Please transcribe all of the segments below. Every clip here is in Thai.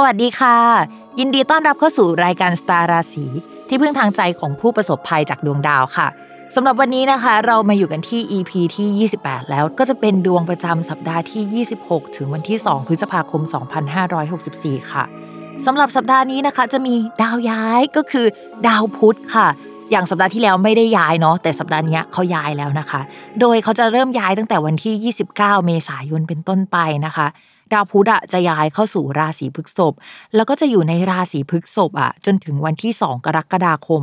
สวัสดีค่ะ ยินดีต้อนรับเข้าสู่รายการสตาร์ราศีที่พึ่งทางใจของผู้ประสบภัยจากดวงดาวค่ะสำหรับวันนี้นะคะ เรามาอยู่กันที่ EP ที่ 28 แล้วก็จะเป็นดวงประจำสัปดาห์ที่ 26 ถึงวันที่ 2 พฤษภาคม 2564 ค่ะสำหรับสัปดาห์นี้นะคะ จะมีดาวย้ายก็คือดาวพุธค่ะ อย่างสัปดาห์ที่แล้วไม่ได้ย้ายเนาะแต่สัปดาห์นี้เขาย้ายแล้วนะคะ โดยเขาจะเริ่มย้ายตั้งแต่วันที่ 29 เมษายนเป็นต้นไปนะคะ ดาวพุธอะจะย้ายเข้าสู่ราศีพฤษภแล้วก็จะอยู่ในราศีพฤษภอะจนถึงวันที่ 2 กรกฎาคม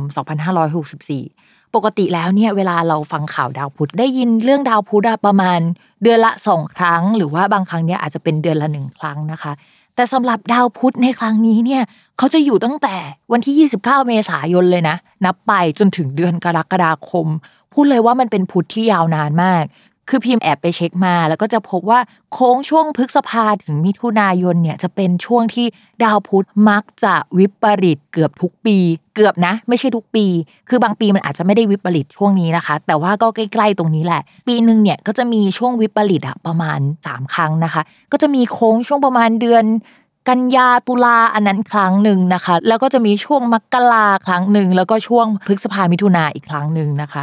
2564 ปกติแล้วเนี่ยเวลาเราฟังข่าวดาวพุธได้ยินเรื่องดาวพุธประมาณ เดือนละสองครั้ง หรือว่าบางครั้งเนี่ยอาจจะเป็นเดือนละหนึ่งครั้งนะคะ แต่สำหรับดาวพุธในครั้งนี้เนี่ยเขาจะอยู่ตั้งแต่วันที่ 29 เมษายนเลยนะ นับไปจนถึงเดือนกรกฎาคม พูดเลยว่ามันเป็นพุธที่ยาวนานมาก คือพิมพ์แอบไปเช็คมา แล้วก็จะพบว่าโค้งช่วงพฤษภาถึงมิถุนายนเนี่ยจะเป็นช่วงที่ดาวพุธมักจะวิปริตเกือบทุกปี เกือบนะ ไม่ใช่ทุกปี คือบางปีมันอาจจะไม่ได้วิปริตช่วงนี้นะคะ แต่ว่าก็ใกล้ๆตรงนี้แหละ ปีหนึ่งเนี่ยก็จะมีช่วงวิปริตอะประมาณ 3 ครั้งนะคะ ก็จะมีโค้งช่วงประมาณเดือนกันยาตุลาอันนั้นครั้งหนึ่งนะคะ แล้วก็จะมีช่วงมกราครั้งหนึ่งแล้วก็ช่วงพฤษภามิถุนาอีกครั้งหนึ่งนะคะ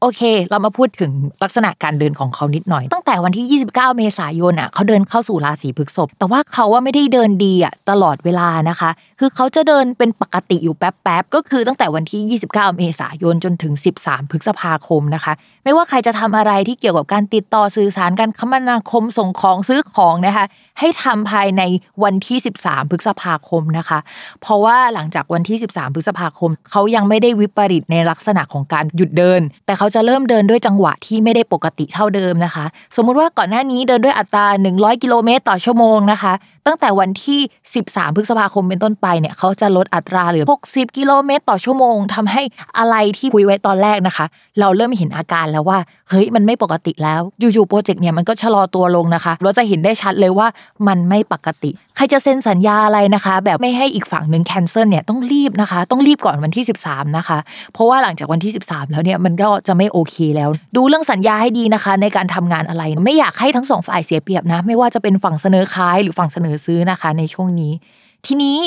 โอเค เรามาพูดถึงลักษณะการเดินของเขานิดหน่อย ตั้งแต่วันที่ 29 เมษายนอะเขาเดินเข้าสู่ราศีพฤษภแต่ว่าเขาว่าไม่ได้เดินดีอะตลอดเวลานะคะ คือเขาจะเดินเป็นปกติอยู่แป๊บๆก็คือตั้งแต่วันที่ 29 เมษายนจนถึง 13 พฤษภาคมนะคะ ไม่ว่าใครจะทำอะไรที่เกี่ยวกับการติดต่อสื่อสารการคมนาคมส่งของซื้อของนะคะ ให้ทำภายในวันที่ 13 พฤษภาคมนะคะ เพราะว่าหลังจากวันที่ 13 พฤษภาคม เขายังไม่ได้วิปริตในลักษณะของการหยุดเดิน แต่เขาจะเริ่มเดินด้วยจังหวะที่ไม่ได้ปกติเท่าเดิมนะคะ สมมุติว่าก่อนหน้านี้เดินด้วยอัตรา 100 กิโลเมตรต่อชั่วโมงนะคะ ตั้งแต่วันที่ 13 พฤษภาคมเป็นต้นไปเนี่ยเขาจะลดอัตราเหลือ 60 กิโลเมตร ต่อชั่วโมงทำให้อะไรที่คุยไว้ตอนแรกนะคะ เราเริ่มเห็นอาการแล้วว่าเฮ้ยมันไม่ปกติแล้วอยู่ๆโปรเจกต์เนี่ยมันก็ชะลอตัวลงนะคะเราจะเห็นได้ชัดเลยว่ามันไม่ปกติ ใครจะเซ็นสัญญาอะไรนะคะ แบบไม่ให้อีกฝั่งหนึ่ง cancel เนี่ยต้องรีบนะคะ ต้องรีบก่อนวันที่ 13 นะคะ เพราะว่าหลังจากวันที่ 13 แล้วเนี่ยมันก็จะไม่โอเคแล้ว ดูเรื่องสัญญาให้ดีนะคะ ในการทำงานอะไร ไม่อยากให้ทั้งสองฝ่ายเสียเปรียบนะ ไม่ว่าจะเป็นฝั่งเสนอขายหรือฝั่งเสนอซื้อนะคะในช่วงนี้ ทีนี้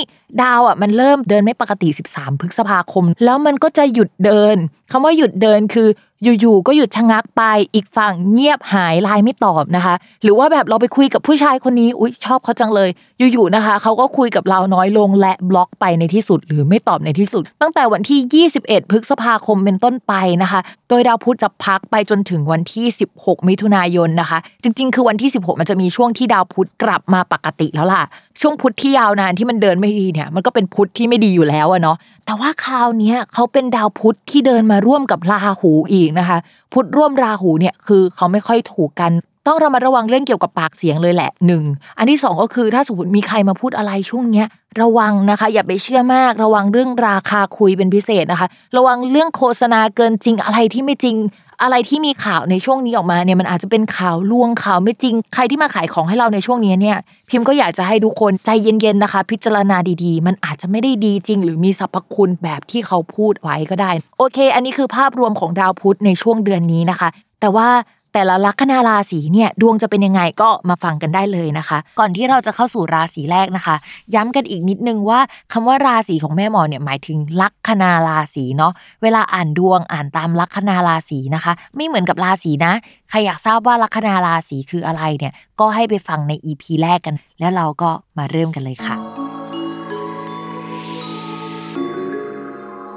ดาวอะมันเริ่มเดินไม่ปกติ 13 พฤษภาคม แล้วมันก็จะหยุดเดินคำว่าหยุดเดินคือ อยู่ๆก็หยุดชะงักไปอีกฝั่งเงียบหายไลน์ไม่ตอบนะคะ หรือว่าแบบเราไปคุยกับผู้ชายคนนี้อุ๊ยชอบเขาจังเลย อยู่ๆนะคะเขาก็คุยกับเราน้อยลงและบล็อกไปในที่สุด หรือไม่ตอบในที่สุด ตั้งแต่วันที่ 21 พฤษภาคมเป็นต้นไปนะคะ โดยดาวพุธจะพักไปจนถึงวันที่ 16 มิถุนายนนะคะ จริง ๆ คือวันที่ 16 มันจะมีช่วงที่ดาวพุธกลับมาปกติแล้วล่ะช่วงพุธที่ยาวนานที่มันเดินไม่ดีเนี่ยมันก็เป็นพุธที่ไม่ดีอยู่แล้วอะเนาะแต่ว่าคราวนี้เขาเป็นดาวพุธที่เดินมาร่วมกับราหูอีกนะคะ พุธร่วมราหูเนี่ยคือเขาไม่ค่อยถูกกัน ต้องระมัดระวังเรื่องเกี่ยวกับปากเสียงเลยแหละหนึ่งอันที่สองก็คือถ้าสมมติมีใครมาพูดอะไรช่วงเนี้ยระวังนะคะ อย่าไปเชื่อมาก ระวังเรื่องราคาคุยเป็นพิเศษนะคะ ระวังเรื่องโฆษณาเกินจริงอะไรที่ไม่จริง อะไรที่มีข่าวในช่วงนี้ออกมาเนี่ยมันอาจจะเป็นข่าวลวงข่าวไม่จริง ใครที่มาขายของให้เราในช่วงนี้เนี่ย พิมพ์ก็อยากจะให้ทุกคนใจเย็นๆนะคะ พิจารณาดีๆ มันอาจจะไม่ได้ดีจริง หรือมีสรรพคุณแบบที่เขาพูดไว้ก็ได้ โอเค อันนี้คือภาพรวมของดาวพุธในช่วงเดือนนี้นะคะ แต่ว่า แต่ละลัคนาราศีเนี่ยดวงจะเป็นยังไงก็มาฟังกันได้เลยนะคะ ก่อนที่เราจะเข้าสู่ราศีแรกนะคะ ย้ำกันอีกนิดนึงว่าคำว่าราศีของแม่หมอเนี่ยหมายถึงลัคนาราศีเนาะเวลาอ่านดวงอ่านตามลัคนาราศีนะคะ ไม่เหมือนกับราศีนะใครอยากทราบว่าลัคนาราศีคืออะไรเนี่ยก็ให้ไปฟังใน EP แรกกัน แล้วเราก็มาเริ่มกันเลยค่ะ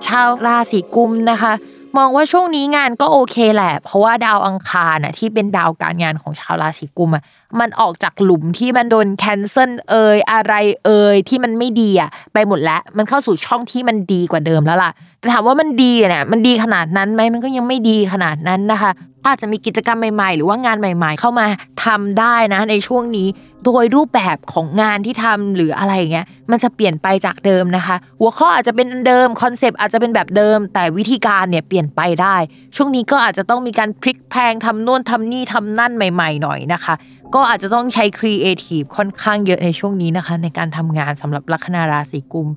ชาวราศีกุมนะคะ มองว่าช่วงนี้งานก็โอเคแหละ เพราะว่าดาวอังคารน่ะที่เป็นดาวการงานของชาวราศีกุมอะมันออกจากหลุมที่มันโดน cancel เอยอะไรเอยที่มันไม่ดีอะไปหมดแล้ว มันเข้าสู่ช่องที่มันดีกว่าเดิมแล้วล่ะแต่ถามว่ามันดีเนี่ยมันดีขนาดนั้นไหมมันก็ยังไม่ดีขนาดนั้นนะคะ อาจจะมีกิจกรรมใหม่ๆ หรือว่างานใหม่ ๆ เข้ามาทำได้นะในช่วงนี้ โดยรูปแบบของงานที่ทำหรืออะไรอย่างเงี้ยมันจะเปลี่ยนไปจากเดิมนะคะ หัวข้ออาจจะเป็นเดิมคอนเซปต์อาจจะเป็นแบบเดิม แต่วิธีการเนี่ยเปลี่ยนไปได้ ช่วงนี้ก็อาจจะต้องมีการพลิกแพลงทำโน่นทำนี่ทำนั่นใหม่ ๆ หน่อยนะคะ ก็อาจจะต้องใช้ครีเอทีฟค่อนข้างเยอะในช่วงนี้นะคะ ในการทำงานสำหรับลัคนาราศีกุมภ์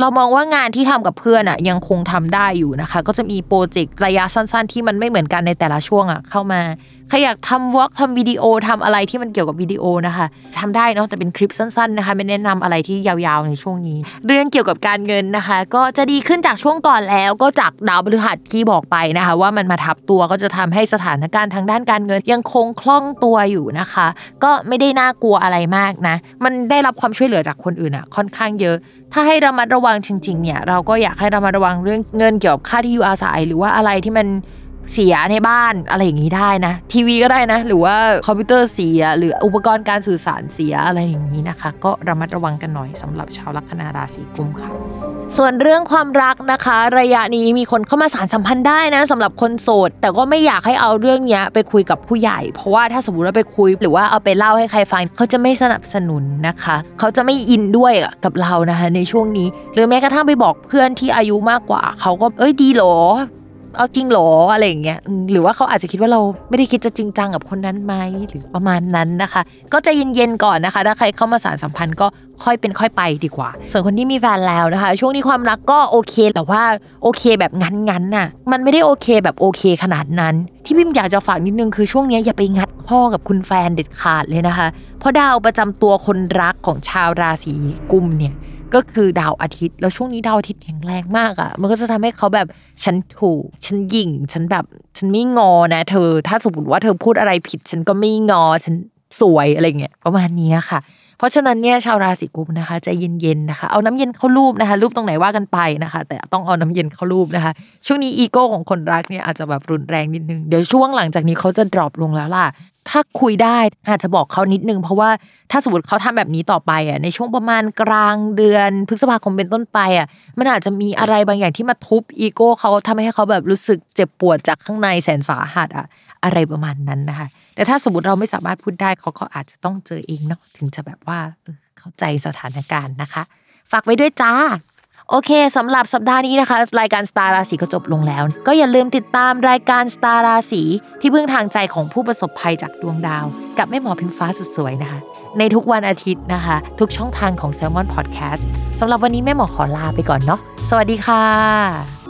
เรามองว่างานที่ทำกับเพื่อนอะยังคงทำได้อยู่นะคะ ก็จะมีโปรเจกต์ระยะสั้น ๆ ที่มันไม่เหมือนกันในแต่ละช่วงอะเข้ามาใครอยากทำ vlog ทำวิดีโอทำอะไรที่มันเกี่ยวกับวิดีโอนะคะทำได้เนาะแต่เป็นคลิปสั้นๆนะคะ ไม่แนะนำอะไรที่ยาวๆในช่วงนี้ เรื่องเกี่ยวกับการเงินนะคะ ก็จะดีขึ้นจากช่วงก่อนแล้ว ก็จากดาวพฤหัสที่บอกไปนะคะ ว่ามันมาทับตัวก็จะทำให้สถานการณ์ทางด้านการเงิน ยังคงคล่องตัวอยู่นะคะ ก็ไม่ได้น่ากลัวอะไรมากนะ มันได้รับความช่วยเหลือจากคนอื่นอะค่อนข้างเยอะ ถ้าให้ระมัดระวังจริงๆเนี่ยเราก็อยากให้ระมัดระวังเรื่องเงินเกี่ยวกับค่าที่อยู่อาศัยหรือว่าอะไรที่มัน เสียในบ้านอะไรอย่างนี้ได้นะ ทีวีก็ได้นะ หรือว่าคอมพิวเตอร์เสีย หรืออุปกรณ์การสื่อสารเสียอะไรอย่างนี้นะคะ ก็ระมัดระวังกันหน่อยสำหรับชาวลัคนาราศีกุมค่ะ ส่วนเรื่องความรักนะคะ ระยะนี้มีคนเข้ามาสารสัมพันธ์ได้นะสำหรับคนโสด แต่ก็ไม่อยากให้เอาเรื่องนี้ไปคุยกับผู้ใหญ่ เพราะว่าถ้าสมมติว่าไปคุย หรือว่าเอาไปเล่าให้ใครฟังเขาจะไม่สนับสนุนนะคะ เขาจะไม่อินด้วยกับเรานะคะ ในช่วงนี้ หรือแม้กระทั่งไปบอกเพื่อนที่อายุมากกว่า เขาก็เอ้ยดีหรอ เอาจริงเหรออะไรอย่างเงี้ยหรือว่าเขาอาจจะคิดว่าเราไม่ได้คิดจะจริงจังกับคนนั้นไหมหรือประมาณนั้นนะคะ ก็จะเย็นๆก่อนนะคะ ถ้าใครเข้ามาสารสัมพันธ์ก็ค่อยเป็นค่อยไปดีกว่า ส่วนคนที่มีแฟนแล้วนะคะ ช่วงนี้ความรักก็โอเคแต่ว่าโอเคแบบงั้นๆน่ะมันไม่ได้โอเคแบบโอเคขนาดนั้น ที่พิมอยากจะฝากนิดนึงคือช่วงนี้อย่าไปงัดข้อกับคุณแฟนเด็ดขาดเลยนะคะ เพราะดาวประจำตัวคนรักของชาวราศีกุมเนี่ย ก็คือดาวอาทิตย์แล้วช่วงนี้ดาวอาทิตย์แข็งแรงมากอะ่ะ มันก็จะทำให้เขาแบบฉันถูกฉันยิ่ง ฉันแบบฉันไม่งอนะ เธอ ถ้าสมมติว่าเธอพูดอะไรผิด ฉันก็ไม่งอ ฉันสวยอะไรเงี้ยประมาณนี้ค่ะ เพราะฉะนั้นเนี่ยชาวราศีกุมนะคะใจเย็นๆนะคะ เอาน้ำเย็นเข้ารูปนะคะรูปตรงไหนว่ากันไปนะคะ แต่ต้องเอาน้ำเย็นเข้ารูปนะคะ ช่วงนี้อีโก้ของคนรักเนี่ยอาจจะแบบรุนแรงนิดนึงเดี๋ยวช่วงหลังจากนี้เขาจะดรอปลงแล้วล่ะ ถ้าคุยได้อาจจะบอกเขานิดนึง เพราะว่าถ้าสมมติเขาทำแบบนี้ต่อไปอะในช่วงประมาณกลางเดือนพฤษภาคมเป็นต้นไปอะมันอาจจะมีอะไรบางอย่างที่มาทุบอีโก้เขาทำให้เขาแบบรู้สึกเจ็บปวดจากข้างในแสนสาหัสอะอะไรประมาณนั้นนะคะแต่ถ้าสมมติเราไม่สามารถพูดได้เขาก็อาจจะต้องเจอเองเนาะถึงจะแบบว่าเออเข้าใจสถานการณ์นะคะ ฝากไว้ด้วยจ้า โอเคสำหรับสัปดาห์นี้นะคะ รายการสตาร์ราศีก็จบลงแล้ว ก็อย่าลืมติดตามรายการสตาร์ราศีที่พึ่งทางใจของผู้ประสบภัยจากดวงดาว กับแม่หมอพิมฟ้าสุดสวยนะคะ ในทุกวันอาทิตย์นะคะ ทุกช่องทางของ s ซ l m o n Podcast สำหรับวันนี้แม่หมอขอลาไปก่อนเนาะสวัสดีค่ะ